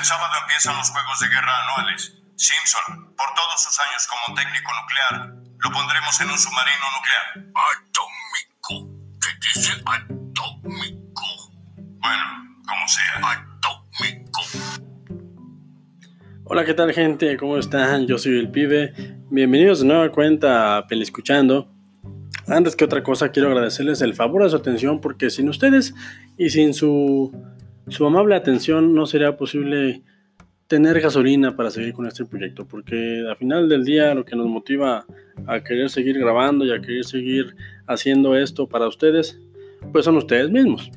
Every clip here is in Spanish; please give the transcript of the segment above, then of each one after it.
El sábado empiezan los Juegos de Guerra anuales. Simpson, por todos sus años como técnico nuclear, lo pondremos en un submarino nuclear. Atómico. ¿Qué dice atómico? Bueno, como sea. Atómico. Hola, ¿qué tal gente? ¿Cómo están? Yo soy el pibe. Bienvenidos de nueva cuenta a Escuchando. Antes que otra cosa, quiero agradecerles el favor de su atención porque sin ustedes y sin su, su amable atención no sería posible tener gasolina para seguir con este proyecto, porque al final del día lo que nos motiva a querer seguir grabando y a querer seguir haciendo esto para ustedes, pues son ustedes mismos.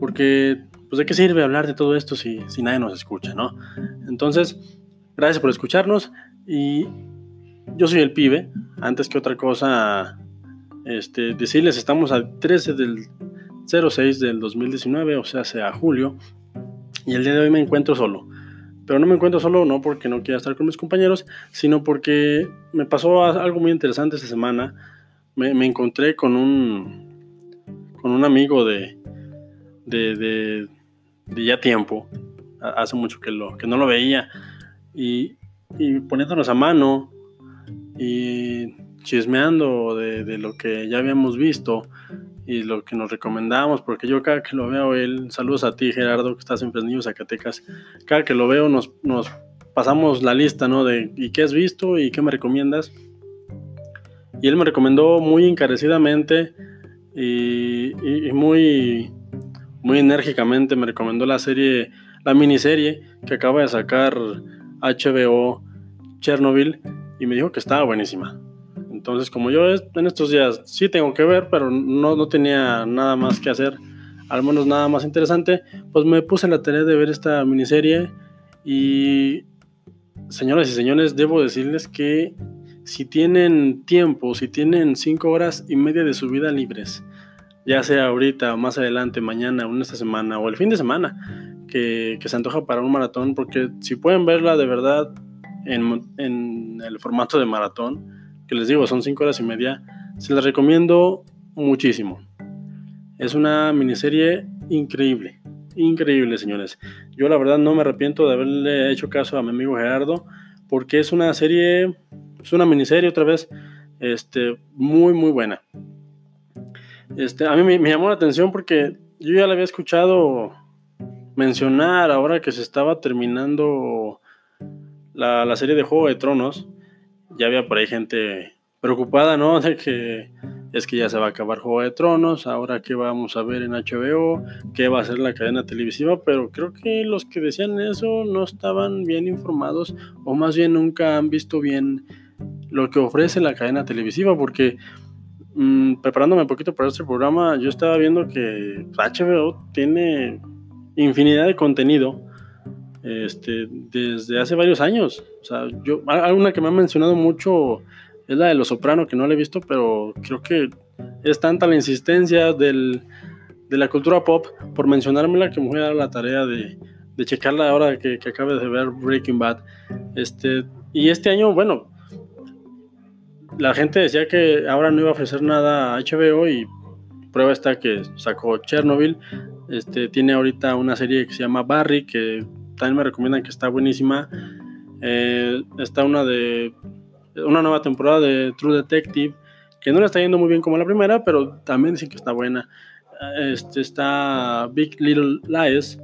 Porque, pues de qué sirve hablar de todo esto si, si nadie nos escucha, ¿no? Entonces, gracias por escucharnos y yo soy el pibe. Antes que otra cosa, este, decirles, estamos al 13 del 06 del 2019, o sea, sea julio, y el día de hoy me encuentro solo. Pero no me encuentro solo no porque no quiera estar con mis compañeros, sino porque me pasó algo muy interesante esta semana. Me, encontré con un, con un amigo de, de, de, de, ya tiempo, hace mucho que, lo, que no lo veía, y, y poniéndonos a mano y chismeando de, de, lo que ya habíamos visto y lo que nos recomendamos, porque yo cada que lo veo, él, saludos a ti Gerardo, que estás en Fresnillo, Zacatecas, cada que lo veo nos, pasamos la lista, ¿no? De ¿y qué has visto y qué me recomiendas? Y él me recomendó muy encarecidamente y, y, muy, muy enérgicamente, me recomendó la serie, la miniserie que acaba de sacar HBO Chernobyl y me dijo que estaba buenísima. Entonces, como yo en estos días sí tengo que ver, pero no, no tenía nada más que hacer, al menos nada más interesante, pues me puse en la tarea de ver esta miniserie y, señoras y señores, debo decirles que si tienen tiempo, si tienen cinco horas y media de su vida libres, ya sea ahorita, más adelante, mañana, o esta semana o el fin de semana, que, que, se antoja para un maratón, porque si pueden verla de verdad en, en el formato de maratón, les digo, son cinco horas y media, se las recomiendo muchísimo. Es una miniserie increíble, increíble, señores. Yo la verdad no me arrepiento de haberle hecho caso a mi amigo Gerardo, porque es una serie, es una miniserie otra vez, este, muy, muy buena. Este, a mí me, llamó la atención porque yo ya la había escuchado mencionar ahora que se estaba terminando la, la serie de Juego de Tronos ya había por ahí gente preocupada, ¿no? De que es que ya se va a acabar Juego de Tronos, ahora qué vamos a ver en HBO, qué va a ser la cadena televisiva, pero creo que los que decían eso no estaban bien informados o más bien nunca han visto bien lo que ofrece la cadena televisiva, porque mmm, preparándome un poquito para este programa, yo estaba viendo que HBO tiene infinidad de contenido este, desde hace varios años. O sea, yo, alguna que me ha mencionado mucho es la de Los Soprano, que no la he visto, pero creo que es tanta la insistencia del, de la cultura pop por mencionármela que me voy a dar la tarea de, checarla ahora que, que acabe de ver Breaking Bad. Este, y este año, bueno, la gente decía que ahora no iba a ofrecer nada a HBO y prueba está que sacó Chernobyl. Este, tiene ahorita una serie que se llama Barry, que también me recomiendan que está buenísima. Eh, está una de una nueva temporada de True Detective que no le está yendo muy bien como la primera, pero también dicen que está buena. Este, está Big Little Lies,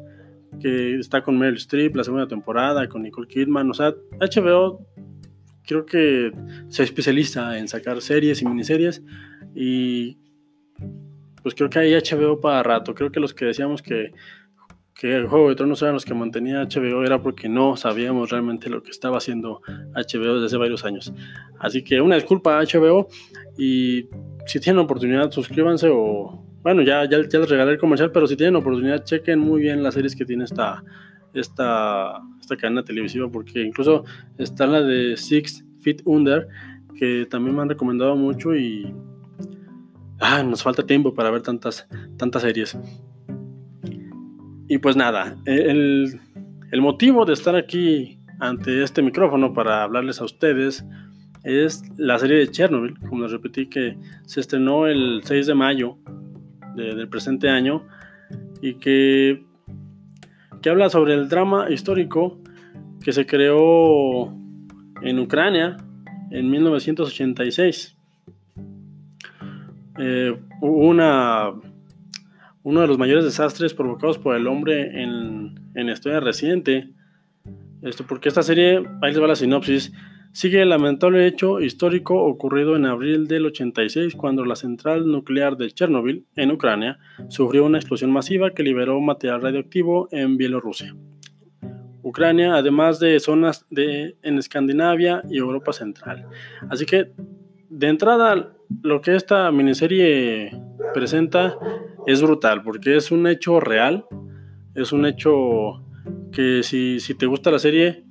que está con Meryl Streep, la segunda temporada, con Nicole Kidman. O sea, HBO creo que se especializa en sacar series y miniseries y pues creo que hay HBO para rato. Creo que los que decíamos que que el Juego de Tronos eran los que mantenía HBO era porque no sabíamos realmente lo que estaba haciendo HBO desde hace varios años. Así que una disculpa a HBO y si tienen oportunidad suscríbanse o bueno ya, ya, les regalé el comercial, pero si tienen oportunidad chequen muy bien las series que tiene esta, esta, esta cadena televisiva porque incluso está la de Six Feet Under que también me han recomendado mucho y ah, nos falta tiempo para ver tantas, tantas series. Y pues nada, el, motivo de estar aquí ante este micrófono para hablarles a ustedes es la serie de Chernobyl, como les repetí que se estrenó el 6 de mayo del presente año y que que habla sobre el drama histórico que se creó en Ucrania en 1986. Eh, una, uno de los mayores desastres provocados por el hombre en, en la historia reciente. Esto porque esta serie, ahí les va la sinopsis, sigue el lamentable hecho histórico ocurrido en abril del 86 cuando la central nuclear de Chernobyl, en Ucrania, sufrió una explosión masiva que liberó material radioactivo en Bielorrusia. Ucrania, además de zonas de, en Escandinavia y Europa Central. Así que, de entrada, lo que esta miniserie presenta es brutal, porque es un hecho real, es un hecho que si, si te gusta la serie,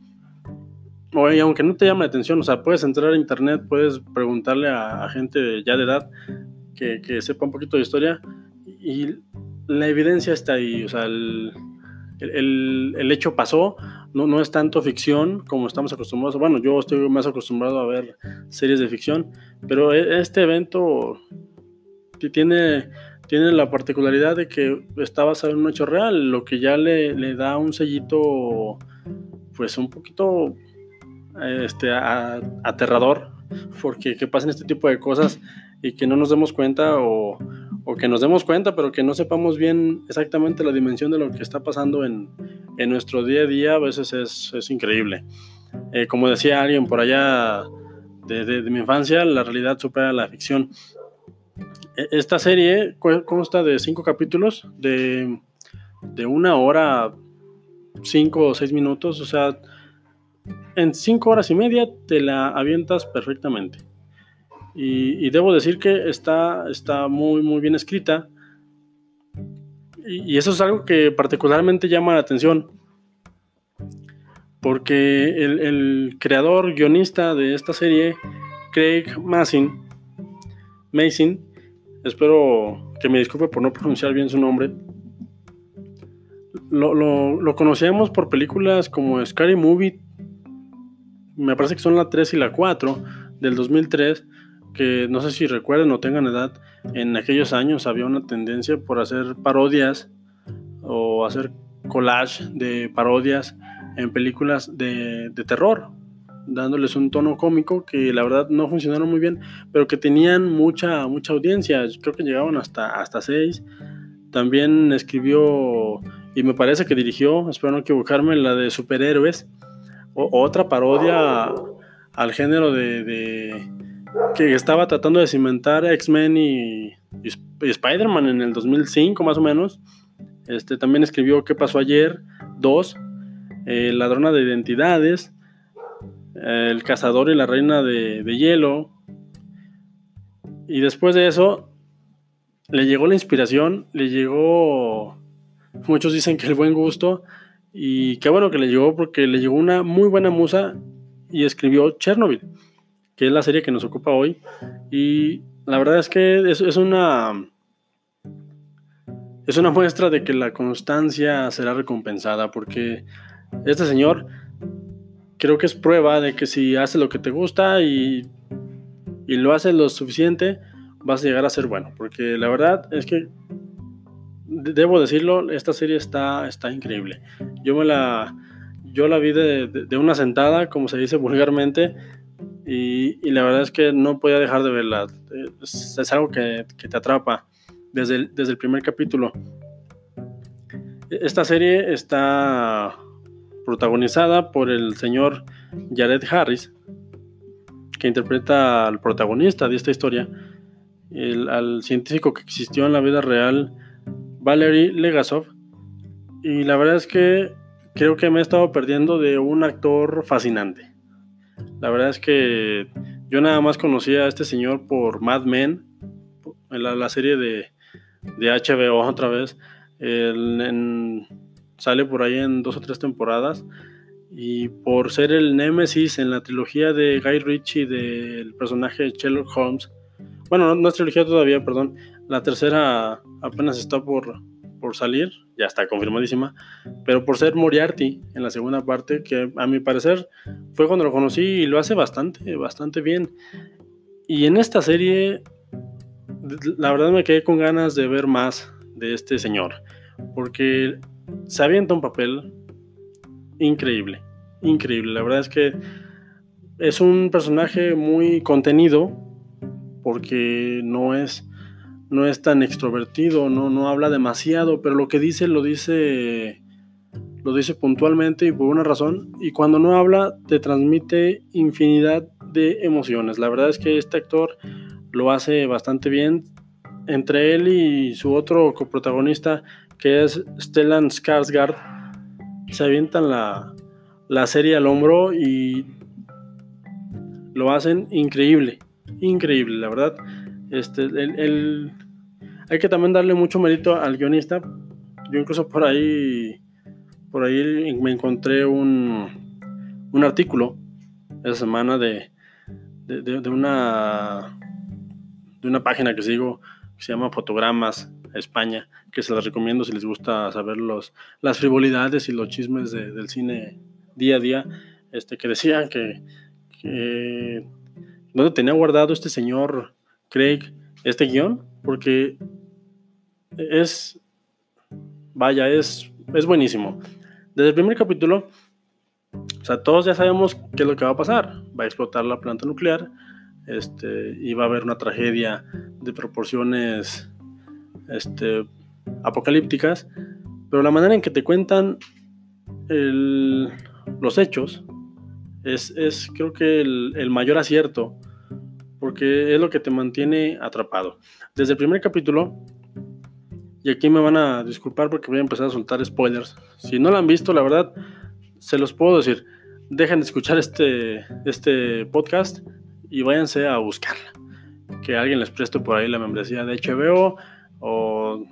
o aunque no te llame la atención, o sea, puedes entrar a internet, puedes preguntarle a, gente ya de edad que, que, sepa un poquito de historia y la evidencia está ahí, o sea, el, el, el, hecho pasó, no, no es tanto ficción como estamos acostumbrados, bueno, yo estoy más acostumbrado a ver series de ficción, pero e, este evento tiene, tiene la particularidad de que está basado en un hecho real, lo que ya le, le da un sellito, pues un poquito este, aterrador, porque que pasen este tipo de cosas y que no nos demos cuenta o, o, que nos demos cuenta, pero que no sepamos bien exactamente la dimensión de lo que está pasando en, en nuestro día a día, a veces es, es increíble. Eh, como decía alguien por allá de, de, de, mi infancia, la realidad supera la ficción. E, esta serie consta de cinco capítulos de, de una hora, cinco o seis minutos, o sea, en cinco horas y media te la avientas perfectamente. Y, debo decir que está, está muy, muy bien escrita. Y, eso es algo que particularmente llama la atención. Porque el, el creador, guionista de esta serie, Craig Massin, Mason, espero que me disculpe por no pronunciar bien su nombre, lo, lo, conocíamos por películas como Scary Movie me parece que son la 3 y la 4 del 2003, que no sé si recuerden o tengan edad, en aquellos años había una tendencia por hacer parodias o hacer collage de parodias en películas de terror, dándoles un tono cómico que la verdad no funcionaron muy bien, pero que tenían mucha, mucha audiencia, creo que llegaban hasta, hasta 6. También escribió y me parece que dirigió, espero no equivocarme, la de superhéroes, otra parodia al género de, de, que estaba tratando de cimentar X-Men y, y, Spider-Man en el 2005 más o menos. Este, también escribió ¿Qué pasó ayer? 2, eh, Ladrona de Identidades, El Cazador y la Reina de, de Hielo. Y después de eso, le llegó la inspiración, le llegó, muchos dicen que el buen gusto, y qué bueno que le llegó porque le llegó una muy buena musa y escribió Chernobyl, que es la serie que nos ocupa hoy. Y la verdad es que es, es una es una muestra de que la constancia será recompensada porque este señor creo que es prueba de que si haces lo que te gusta y, y lo haces lo suficiente, vas a llegar a ser bueno. Porque la verdad es que debo decirlo, esta serie está, está increíble. Yo me la, yo la vi de, de, una sentada, como se dice vulgarmente, y, y, la verdad es que no podía dejar de verla. Es, algo que, que, te atrapa desde desde el primer capítulo. Esta serie está protagonizada por el señor Jared Harris, que interpreta al protagonista de esta historia, el, al científico que existió en la vida real Valery Legasov. Y la verdad es que creo que me he estado perdiendo de un actor fascinante. La verdad es que yo nada más conocía a este señor por Mad Men, la, la serie de, de, HBO otra vez. El, en, sale por ahí en dos o tres temporadas. Y por ser el Némesis en la trilogía de Guy Ritchie del personaje Sherlock Holmes. Bueno, no, no es trilogía todavía, perdón. La tercera apenas está por, por salir, ya está confirmadísima, pero por ser Moriarty en la segunda parte, que a mi parecer fue cuando lo conocí y lo hace bastante, bastante bien. Y en esta serie, la verdad me quedé con ganas de ver más de este señor, porque se avienta un papel increíble, increíble. La verdad es que es un personaje muy contenido porque no es, no es tan extrovertido, no, no habla demasiado, pero lo que dice lo dice lo dice puntualmente y por una razón, y cuando no habla te transmite infinidad de emociones. La verdad es que este actor lo hace bastante bien. Entre él y su otro coprotagonista, que es Stellan Skarsgård, se avientan la, la serie al hombro y lo hacen increíble, increíble, la verdad. Este, el, hay que también darle mucho mérito al guionista. Yo incluso por ahí, por ahí me encontré un, un artículo esa semana de, de, una, de una página que sigo que se llama Fotogramas España, que se las recomiendo si les gusta saber los, las frivolidades y los chismes del cine día a día, este, que decía que, que dónde tenía guardado este señor Craig este guion, porque es, vaya, es, es buenísimo. Desde el primer capítulo, o sea, todos ya sabemos qué es lo que va a pasar. Va a explotar la planta nuclear este, y va a haber una tragedia de proporciones este, apocalípticas, pero la manera en que te cuentan los hechos es, es creo que el, el, mayor acierto, porque es lo que te mantiene atrapado. Desde el primer capítulo, y aquí me van a disculpar porque voy a empezar a soltar spoilers, si no lo han visto, la verdad, se los puedo decir, dejen de escuchar este, este podcast y váyanse a buscarla. Que alguien les preste por ahí la membresía de HBO o,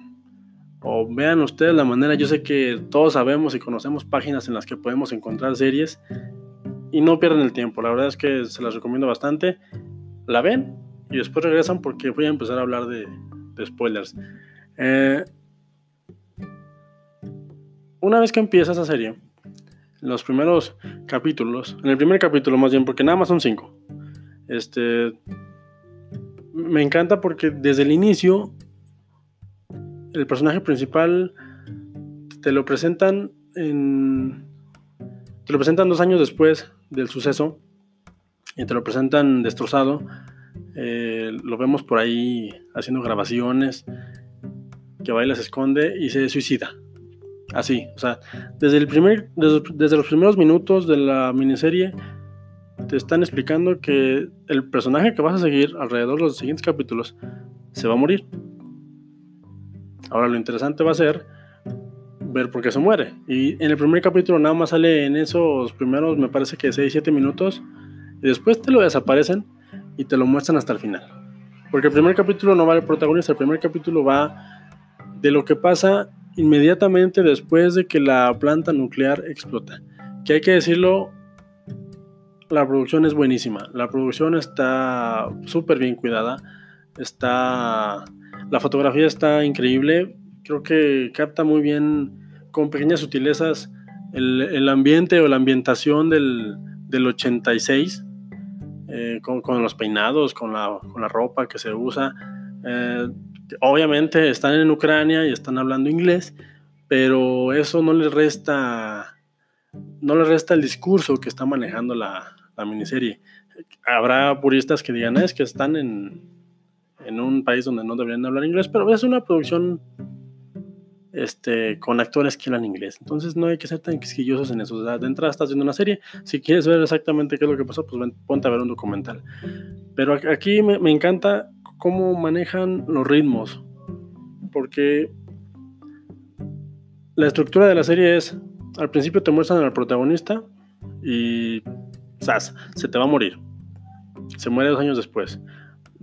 vean ustedes la manera. Yo sé que todos sabemos y conocemos páginas en las que podemos encontrar series y no pierdan el tiempo. La verdad es que se las recomiendo bastante. La ven y después regresan porque voy a empezar a hablar de, de spoilers. Eh, una vez que empieza esa serie, los primeros capítulos, en el primer capítulo más bien, porque nada más son cinco. Este, me encanta porque desde el inicio el personaje principal te lo presentan en, te lo presentan dos años después del suceso y te lo presentan destrozado. Eh, lo vemos por ahí haciendo grabaciones, que baila se esconde y se suicida. Así, o sea, desde, el primer, desde, los primeros minutos de la miniserie te están explicando que el personaje que vas a seguir alrededor de los siguientes capítulos se va a morir. Ahora lo interesante va a ser ver por qué se muere. Y en el primer capítulo nada más sale en esos primeros, me parece que 6-7 minutos, y después te lo desaparecen y te lo muestran hasta el final. Porque el primer capítulo no va del protagonista, el primer capítulo va de lo que pasa inmediatamente después de que la planta nuclear explota. Que hay que decirlo, la producción es buenísima. La producción está súper bien cuidada. Está. La fotografía está increíble. Creo que capta muy bien, con pequeñas sutilezas, el, ambiente o la ambientación del, 86. Eh, con, los peinados, con la, ropa que se usa. Eh, obviamente están en Ucrania y están hablando inglés, pero eso no les resta, no les resta el discurso que está manejando la, miniserie. Habrá puristas que digan, es que están en, en un país donde no deberían hablar inglés, pero es una producción este, con actores que hablan inglés. Entonces no hay que ser tan quisquillosos en eso. De entrada estás viendo una serie. Si quieres ver exactamente qué es lo que pasó, pues ponte a ver un documental. Pero aquí me, me encanta cómo manejan los ritmos. Porque la estructura de la serie es, al principio te muestran al protagonista y ¡zas! se te va a morir. Se muere dos años después.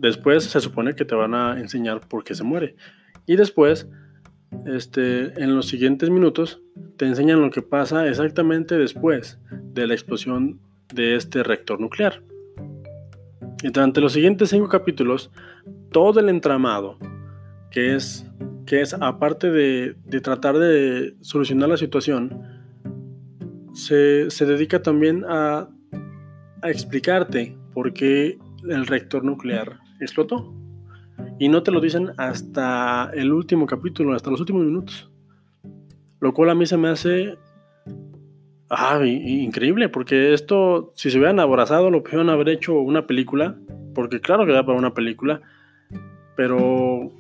Después se supone que te van a enseñar por qué se muere. Y después, este, en los siguientes minutos, te enseñan lo que pasa exactamente después de la explosión de este reactor nuclear. Y durante los siguientes cinco capítulos, todo el entramado, que es, que es aparte de, tratar de solucionar la situación, se, dedica también a explicarte por qué el reactor nuclear explotó. Y no te lo dicen hasta el último capítulo, hasta los últimos minutos. lo cual a mí se me hace ah, increíble, porque esto, si se hubieran abrazado, lo pudieron haber hecho una película, porque claro que da para una película, pero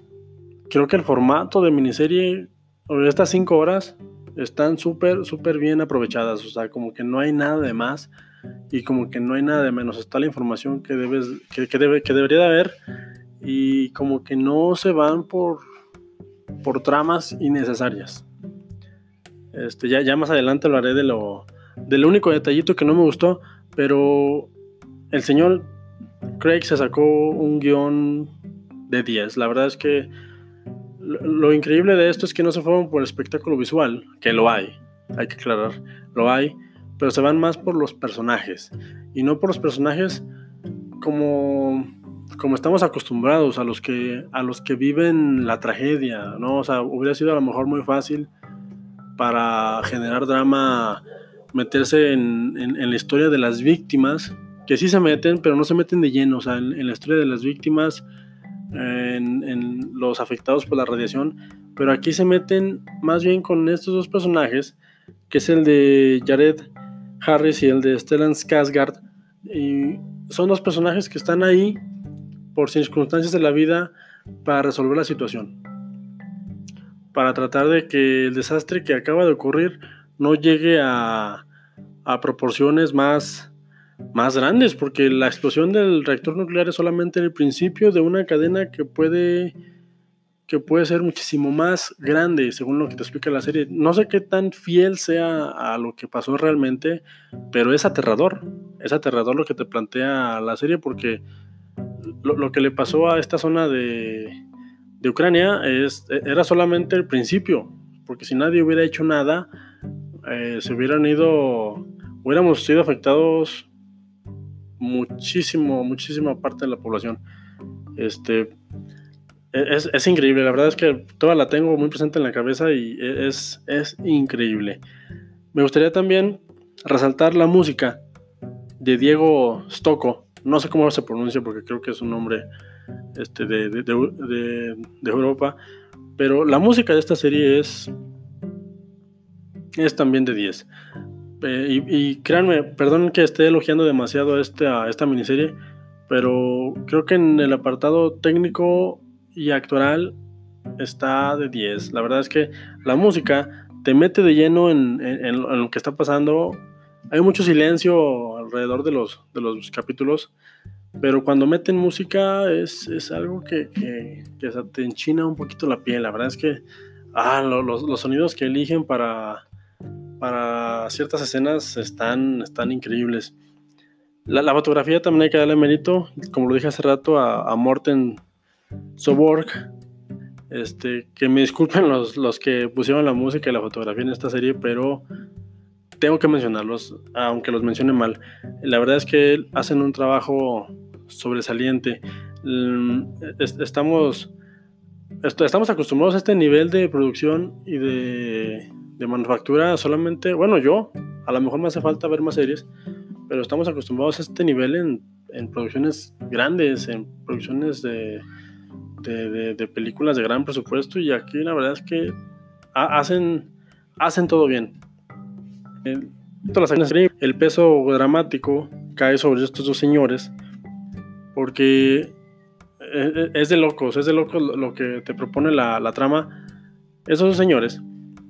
creo que el formato de miniserie, estas cinco horas, están súper, súper bien aprovechadas, o sea, como que no hay nada de más y como que no hay nada de menos, está la información que, debes, que, debe, que debería de haber y como que no se van por, por tramas innecesarias. Este, ya, ya más adelante lo haré de lo, del único detallito que no me gustó, pero el señor Craig se sacó un guion de 10. La verdad es que lo, increíble de esto es que no se fueron por el espectáculo visual, que lo hay, hay que aclarar, lo hay, pero se van más por los personajes. Y no por los personajes como, como estamos acostumbrados a los, que, a los que viven la tragedia, ¿no? O sea, hubiera sido a lo mejor muy fácil para generar drama meterse en, la historia de las víctimas, que sí se meten, pero no se meten de lleno, o sea, en, la historia de las víctimas, en, los afectados por la radiación, pero aquí se meten más bien con estos dos personajes, que es el de Jared Harris y el de Stellan Skarsgård, son dos personajes que están ahí por circunstancias de la vida para resolver la situación. Para tratar de que el desastre que acaba de ocurrir no llegue a, proporciones más, más grandes, porque la explosión del reactor nuclear es solamente el principio de una cadena que puede, que puede ser muchísimo más grande, según lo que te explica la serie. No sé qué tan fiel sea a lo que pasó realmente, pero es aterrador. Es aterrador lo que te plantea la serie, porque lo que le pasó a esta zona de, de Ucrania es, era solamente el principio, porque si nadie hubiera hecho nada, eh, se hubieran ido, hubiéramos sido afectados muchísimo, muchísima parte de la población. Este, e, es, es, increíble, la verdad es que toda la tengo muy presente en la cabeza y e, es, es increíble. Me gustaría también resaltar la música de Diego Stocco, no sé cómo se pronuncia porque creo que es un nombre este, de, de, de, Europa. Pero la música de esta serie es, es también de 10. Eh, y, créanme, perdón que esté elogiando demasiado esta, esta miniserie, pero creo que en el apartado técnico y actoral está de 10. La verdad es que la música te mete de lleno en, en, lo que está pasando. Hay mucho silencio alrededor de los, de los capítulos pero cuando meten música es, es algo que, que, te enchina un poquito la piel. La verdad es que ah, los, los, sonidos que eligen para, para ciertas escenas están, están increíbles. La, la, fotografía también hay que darle mérito, como lo dije hace rato, a, a Morten Soborg. Este, que me disculpen los, los que pusieron la música y la fotografía en esta serie, pero tengo que mencionarlos, aunque los mencione mal. La verdad es que hacen un trabajo sobresaliente. Mm, estamos, estamos acostumbrados a este nivel de producción y de, manufactura solamente, bueno, yo, a lo mejor me hace falta ver más series, pero estamos acostumbrados a este nivel en, producciones grandes, en producciones de, de, películas de gran presupuesto y aquí la verdad es que hacen, hacen todo bien el peso dramático cae sobre estos dos señores porque eh, eh, es de locos, es de locos lo que te propone la, trama. Esos dos señores,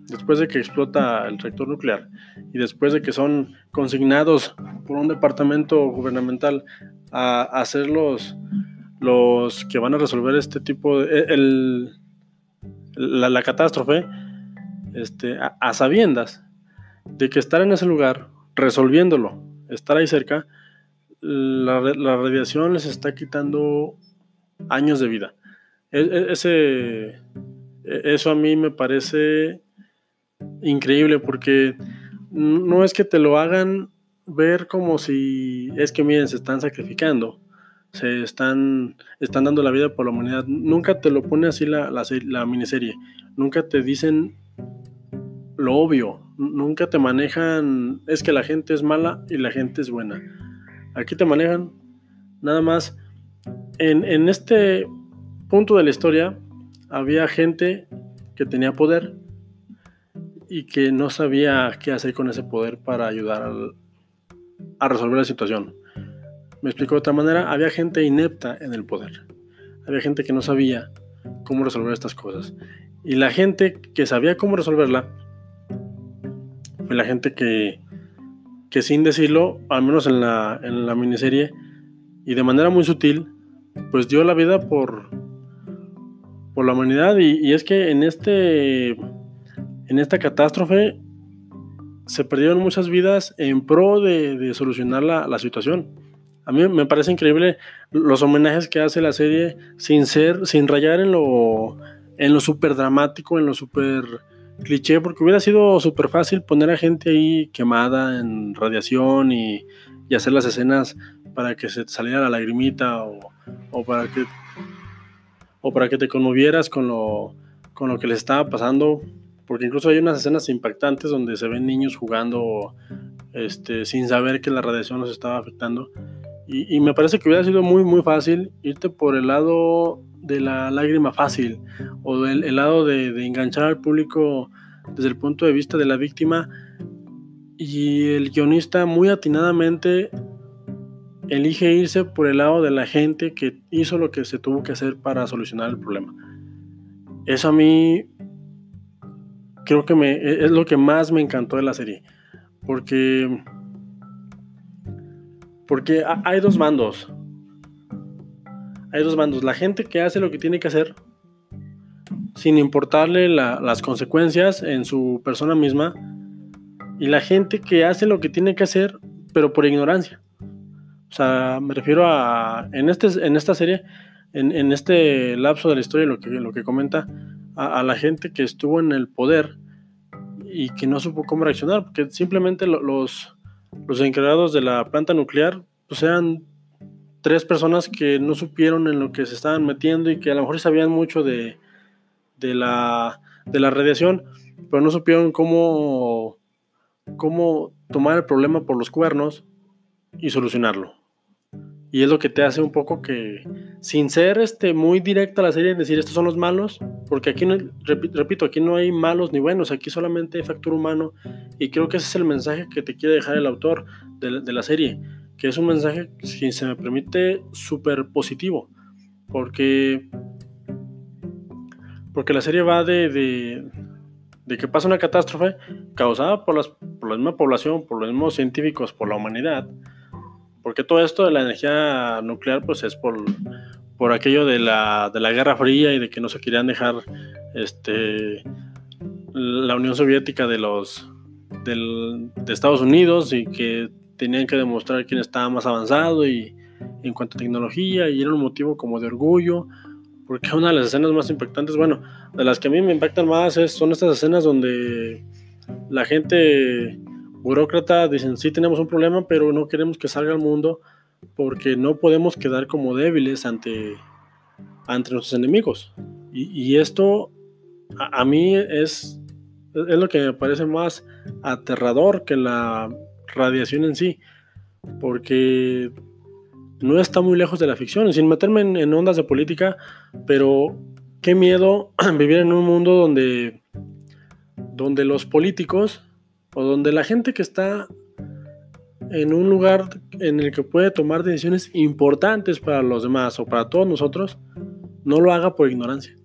después de que explota el reactor nuclear y después de que son consignados por un departamento gubernamental a, hacer los, los que van a resolver este tipo de... El, la, catástrofe este, a sabiendas de que estar en ese lugar, resolviéndolo, estar ahí cerca, la, radiación les está quitando años de vida. E, e, ese, e, eso a mí me parece increíble porque no es que te lo hagan ver como si es que miren, se están sacrificando, se están, están dando la vida por la humanidad. Nunca te lo pone así la, la, miniserie, nunca te dicen lo obvio, nunca te manejan, es que la gente es mala y la gente es buena. Aquí te manejan nada más. En, este punto de la historia había gente que tenía poder y que no sabía qué hacer con ese poder para ayudar al- a resolver la situación. Me explico de otra manera, había gente inepta en el poder. Había gente que no sabía cómo resolver estas cosas. Y la gente que sabía cómo resolverla fue la gente que, que sin decirlo, al menos en la, en la miniserie, y de manera muy sutil, pues dio la vida por, por la humanidad. Y, y es que en, este, en esta catástrofe se perdieron muchas vidas en pro de, de solucionar la, la situación. A mí me parece increíble los homenajes que hace la serie sin ser, sin rayar en lo, en lo súper dramático, en lo súper cliché, porque hubiera sido súper fácil poner a gente ahí quemada en radiación y, y hacer las escenas para que se saliera la lagrimita o, o para que o para que te conmovieras con lo, con lo que les estaba pasando, porque incluso hay unas escenas impactantes donde se ven niños jugando este, sin saber que la radiación los estaba afectando. Y, me parece que hubiera sido muy, muy fácil irte por el lado de la lágrima fácil o del el lado de, de enganchar al público desde el punto de vista de la víctima. Y el guionista muy atinadamente elige irse por el lado de la gente que hizo lo que se tuvo que hacer para solucionar el problema. Eso a mí creo que me, es lo que más me encantó de la serie. Porque, porque ha- hay dos bandos. Hay dos bandos. La gente que hace lo que tiene que hacer sin importarle la- las consecuencias en su persona misma. Y la gente que hace lo que tiene que hacer, pero por ignorancia. O sea, me refiero a. En, este, en esta serie, en, en este lapso de la historia, lo que, lo que comenta, a, la gente que estuvo en el poder y que no supo cómo reaccionar, porque simplemente lo- los, los encargados de la planta nuclear pues eran tres personas que no supieron en lo que se estaban metiendo y que a lo mejor sabían mucho de, de, la, de la radiación, pero no supieron cómo, cómo tomar el problema por los cuernos y solucionarlo. Y es lo que te hace un poco que, sin ser este, muy directa la serie, decir estos son los malos, porque aquí, no, repi- repito, aquí no hay malos ni buenos, aquí solamente hay factor humano. Y creo que ese es el mensaje que te quiere dejar el autor de, la- de la serie, que es un mensaje, si se me permite, súper positivo, porque, porque la serie va de, de, de que pasa una catástrofe causada por, las, por la misma población, por los mismos científicos, por la humanidad, porque todo esto de la energía nuclear pues es por, por aquello de la, de la Guerra Fría y de que no se querían dejar este, la Unión Soviética de los del, de Estados Unidos y que tenían que demostrar quién estaba más avanzado y en cuanto a tecnología y era un motivo como de orgullo porque una de las escenas más impactantes bueno de las que a mí me impactan más es, son estas escenas donde la gente burócrata dicen sí tenemos un problema pero no queremos que salga al mundo porque no podemos quedar como débiles ante, ante nuestros enemigos. Y, y esto a, a, mí es, es lo que me parece más aterrador que la radiación en sí, porque no está muy lejos de la ficción, sin meterme en, en ondas de política, pero qué miedo vivir en un mundo donde, donde los políticos o donde la gente que está en un lugar en el que puede tomar decisiones importantes para los demás o para todos nosotros, no lo haga por ignorancia.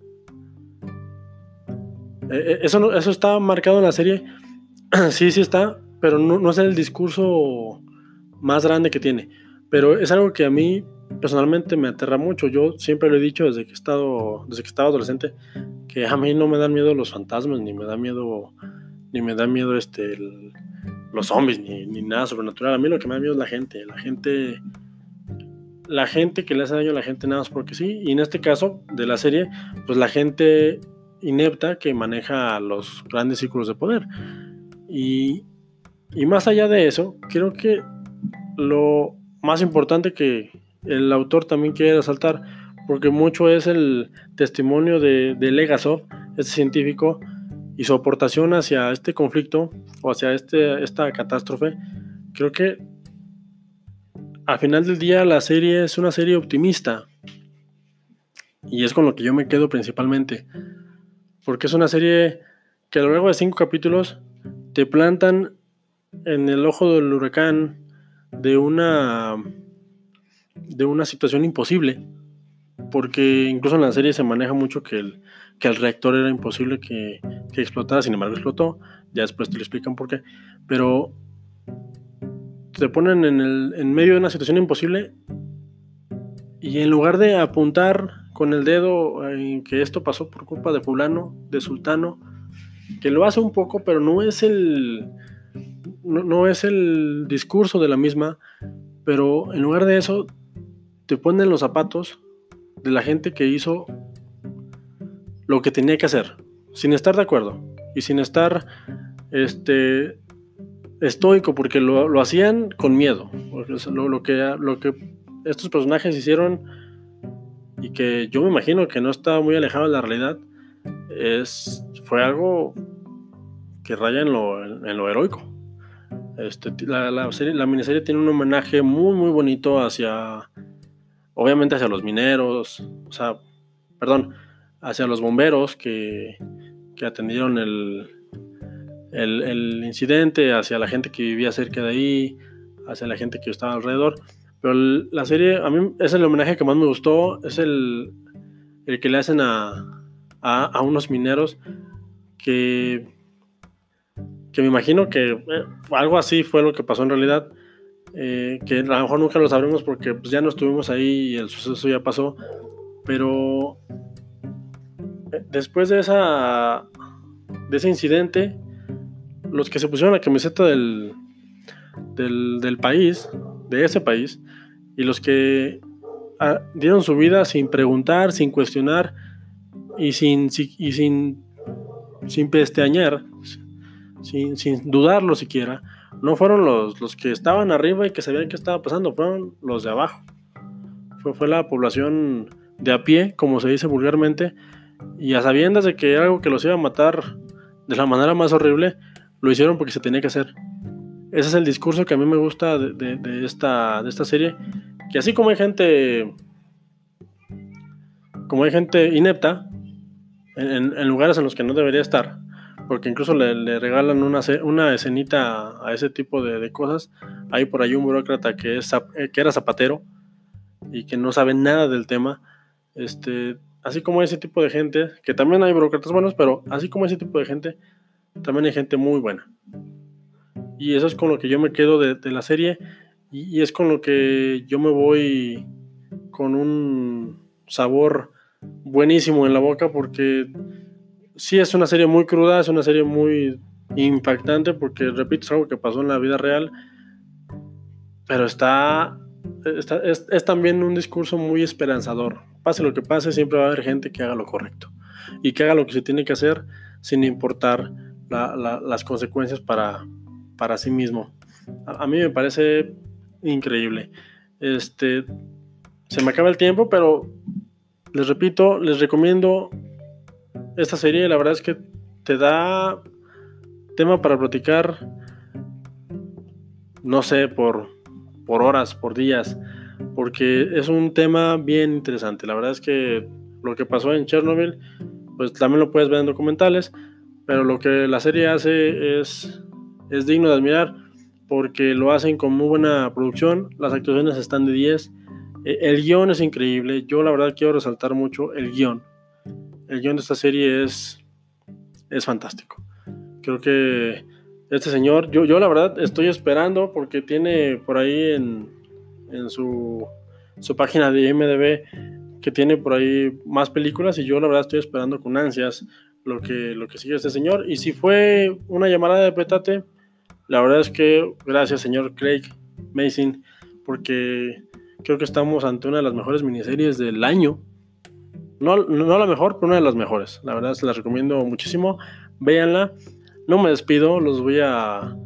Eh, Eso, no, eso está marcado en la serie, sí, sí está, pero no, no, es el discurso más grande que tiene. Pero es algo que a mí personalmente me aterra mucho. Yo siempre lo he dicho desde que he estado, desde que estaba adolescente, que a mí no me dan miedo los fantasmas, ni me da miedo, ni me da miedo este, los zombies ni, ni, nada sobrenatural. A mí lo que me da miedo es la gente. La gente. La gente que le hace daño a la gente nada más porque sí. Y en este caso de la serie, pues la gente inepta que maneja los grandes círculos de poder. Y, y más allá de eso, creo que lo más importante que el autor también quiere resaltar, porque mucho es el testimonio de, de Legasov, este científico, y su aportación hacia este conflicto o hacia este, esta catástrofe, creo que al final del día la serie es una serie optimista. Y es con lo que yo me quedo principalmente. Porque es una serie que a lo largo de cinco capítulos te plantan en el ojo del huracán de una de una situación imposible porque incluso en la serie se maneja mucho que el, que el reactor era imposible que, que explotara, sin embargo explotó, ya después te lo explican por qué, pero te ponen en, el, en medio de una situación imposible y en lugar de apuntar con el dedo en que esto pasó por culpa de fulano, de sultano, que lo hace un poco, pero no es el no, no es el discurso de la misma, pero en lugar de eso te ponen los zapatos de la gente que hizo lo que tenía que hacer, sin estar de acuerdo y sin estar este, estoico, porque lo, lo hacían con miedo. Lo, lo, que, lo que estos personajes hicieron y que yo me imagino que no estaba muy alejado de la realidad, es, fue algo que raya en lo, en lo heroico. Este, la, la, serie, la miniserie tiene un homenaje muy, muy bonito hacia, obviamente hacia los mineros, o sea, perdón, hacia los bomberos que, que atendieron el, el, incidente, hacia la gente que vivía cerca de ahí, hacia la gente que estaba alrededor. Pero la serie, a mí es el homenaje que más me gustó, es el, el que le hacen a, a, a, unos mineros que, que me imagino que eh, algo así fue lo que pasó en realidad eh, que a lo mejor nunca lo sabremos porque pues, ya no estuvimos ahí y el suceso ya pasó, pero después de, esa, de ese incidente, los que se pusieron la camiseta del, del, del país, de ese país, y los que ah, dieron su vida sin preguntar, sin cuestionar y sin, sin, sin pesteañar, sin, sin dudarlo siquiera, no fueron los, los que estaban arriba y que sabían qué estaba pasando, fueron los de abajo. Fue, fue la población de a pie, como se dice vulgarmente, y a sabiendas de que era algo que los iba a matar de la manera más horrible, lo hicieron porque se tenía que hacer. Ese es el discurso que a mí me gusta de, esta, de esta serie, que así como hay gente, como hay gente inepta, en, lugares en los que no debería estar, porque incluso le, le regalan una, una, escenita a ese tipo de, de, cosas. Hay por ahí un burócrata que, es, eh, que era zapatero y que no sabe nada del tema. Este, así como ese tipo de gente, que también hay burócratas buenos, pero así como ese tipo de gente, también hay gente muy buena. Y eso es con lo que yo me quedo de, la serie y, y es con lo que yo me voy con un sabor buenísimo en la boca porque sí es una serie muy cruda, es una serie muy impactante porque, repito, es algo que pasó en la vida real, pero está, es, también un discurso muy esperanzador. Pase lo que pase, siempre va a haber gente que haga lo correcto y que haga lo que se tiene que hacer sin importar la, la, las consecuencias para, para sí mismo. A, a, mí me parece increíble. Este, se me acaba el tiempo, pero les repito, les recomiendo esta serie la verdad es que te da tema para platicar, no sé, por, por horas, por días, porque es un tema bien interesante. La verdad es que lo que pasó en Chernobyl, pues también lo puedes ver en documentales, pero lo que la serie hace es, es digno de admirar porque lo hacen con muy buena producción, las actuaciones están de 10, e, el guion es increíble, yo la verdad quiero resaltar mucho el guion el guion de esta serie es, es fantástico. Creo que este señor, yo, yo la verdad estoy esperando porque tiene por ahí en, en su, su página de IMDB que tiene por ahí más películas y yo la verdad estoy esperando con ansias lo que, lo que sigue este señor. Y si fue una llamada de petate, la verdad es que gracias señor Craig Mason porque creo que estamos ante una de las mejores miniseries del año no, no la mejor, pero una de las mejores. La verdad se las recomiendo muchísimo. Véanla. No me despido, los voy a.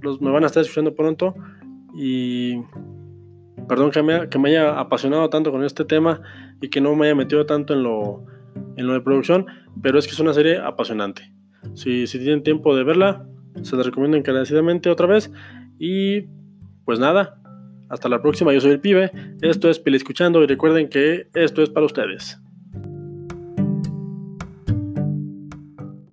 Los, me van a estar escuchando pronto. Y. Perdón que me, haya apasionado tanto con este tema y que no me haya metido tanto en lo, en lo de producción, pero es que es una serie apasionante. Si, si tienen tiempo de verla, se las recomiendo encarecidamente otra vez. Y pues nada, hasta la próxima. Yo soy el pibe. Esto es Pili Escuchando y recuerden que esto es para ustedes.